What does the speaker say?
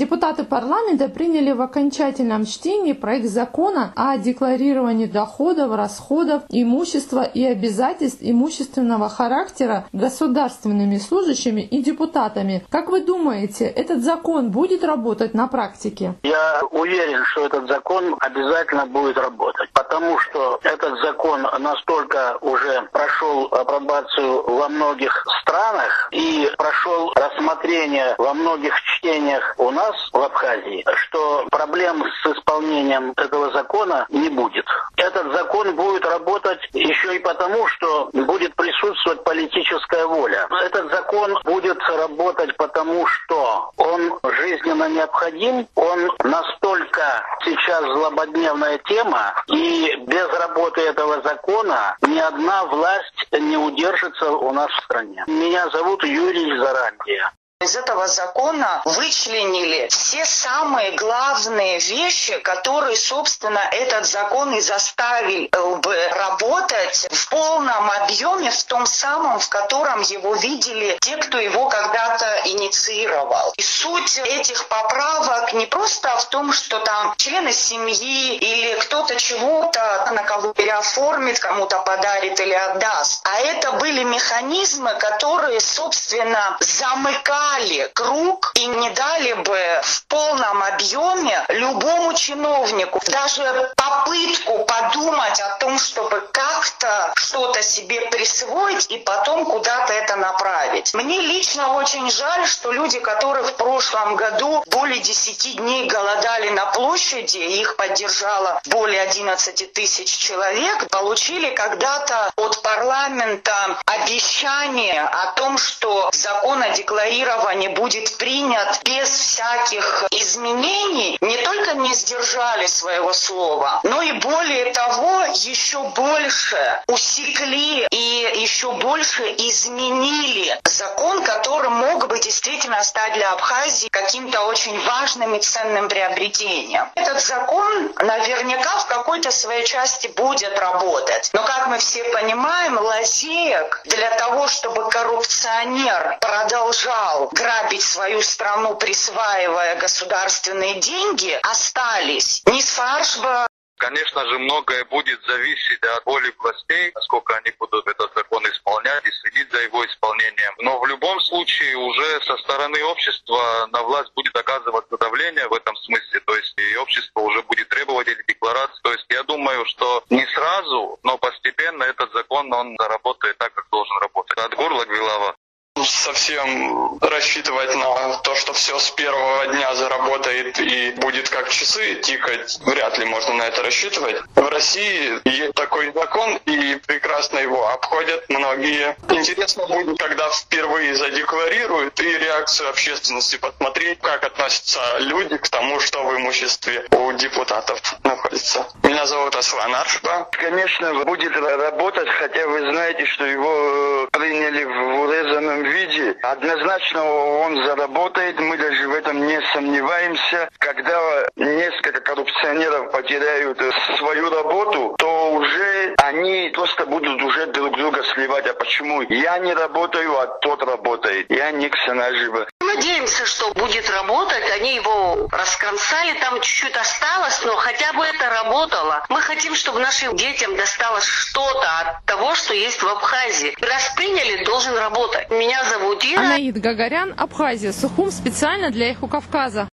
Депутаты парламента приняли в окончательном чтении проект закона о декларировании доходов, расходов, имущества и обязательств имущественного характера государственными служащими и депутатами. Как вы думаете, этот закон будет работать на практике? Я уверен, что этот закон обязательно будет работать, потому что этот закон настолько уже прошел апробацию во многих странах и прошел рассмотрение во многих чтениях у нас в Абхазии, что проблем с исполнением этого закона не будет. Этот закон будет работать еще и потому, что будет присутствовать политическая воля. Этот закон будет работать потому, что он жизненно необходим, он настолько сейчас злободневная тема, и без работы этого закона ни одна власть не удержится у нас в стране. Меня зовут Юрий Зарандия. Из этого закона вычленили все самые главные вещи, которые, собственно, этот закон и заставил бы работать в полном объеме, в том самом, в котором его видели те, кто его когда-то инициировал. И суть этих поправок не просто в том, что там члены семьи или кто-то чего-то на кого переоформит, кому-то подарит или отдаст, а это были механизмы, которые, собственно, замыкали замыкали круг и не дали бы в полном объеме любому чиновнику даже попытку подумать о том, чтобы как-то что-то себе присвоить и потом куда-то это направить. Мне лично очень жаль, что люди, которые в прошлом году более 10 дней голодали на площади, их поддержало более 11 тысяч человек, получили когда-то от парламента обещание о том, что закон о декларировании будет принят без всяких изменений, не только не сдержали своего слова, но и более того, еще больше усекли и еще больше изменили закон, который мог бы действительно стать для Абхазии каким-то очень важным и ценным приобретением. Этот закон наверняка в какой-то своей части будет работать. Но, как мы все понимаем, лазеек для того, чтобы коррупционер продолжал грабить свою страну, присваивая государственные деньги, остались. Не с фаршба Конечно же, многое будет зависеть от воли властей, насколько они будут этот закон исполнять и следить за его исполнением. Но в любом случае уже со стороны общества на власть будет оказываться давление в этом смысле. То есть и общество уже будет требовать эти декларации. То есть я думаю, что не сразу, но постепенно этот закон, он заработает так, как должен работать. От горла Гвилава совсем рассчитывать на то, что все с первого дня заработает и будет как часы тикать, вряд ли можно на это рассчитывать. В России есть такой закон, и прекрасно его обходят многие. Интересно будет, когда впервые задекларируют, и реакцию общественности посмотреть, как относятся люди к тому, что в имуществе у депутатов находится. Меня зовут Аслан Аршба. Конечно, будет работать, хотя вы знаете, что его приняли в урезанном виде. Однозначно он заработает, мы даже в этом не сомневаемся. Когда несколько коррупционеров потеряют свою работу, то уже они просто будут уже друг друга сливать. А почему? Я не работаю, а тот работает. Я не ксеножиба. Надеемся, что будет работать. Они его раскромсали, там чуть-чуть осталось, но хотя бы это работало. Мы хотим, чтобы нашим детям досталось что-то от того, что есть в Абхазии. Раз приняли, должен работать. Меня зовут Ира. Анаид Гагарян, Абхазия, Сухум специально для Эху Кавказа.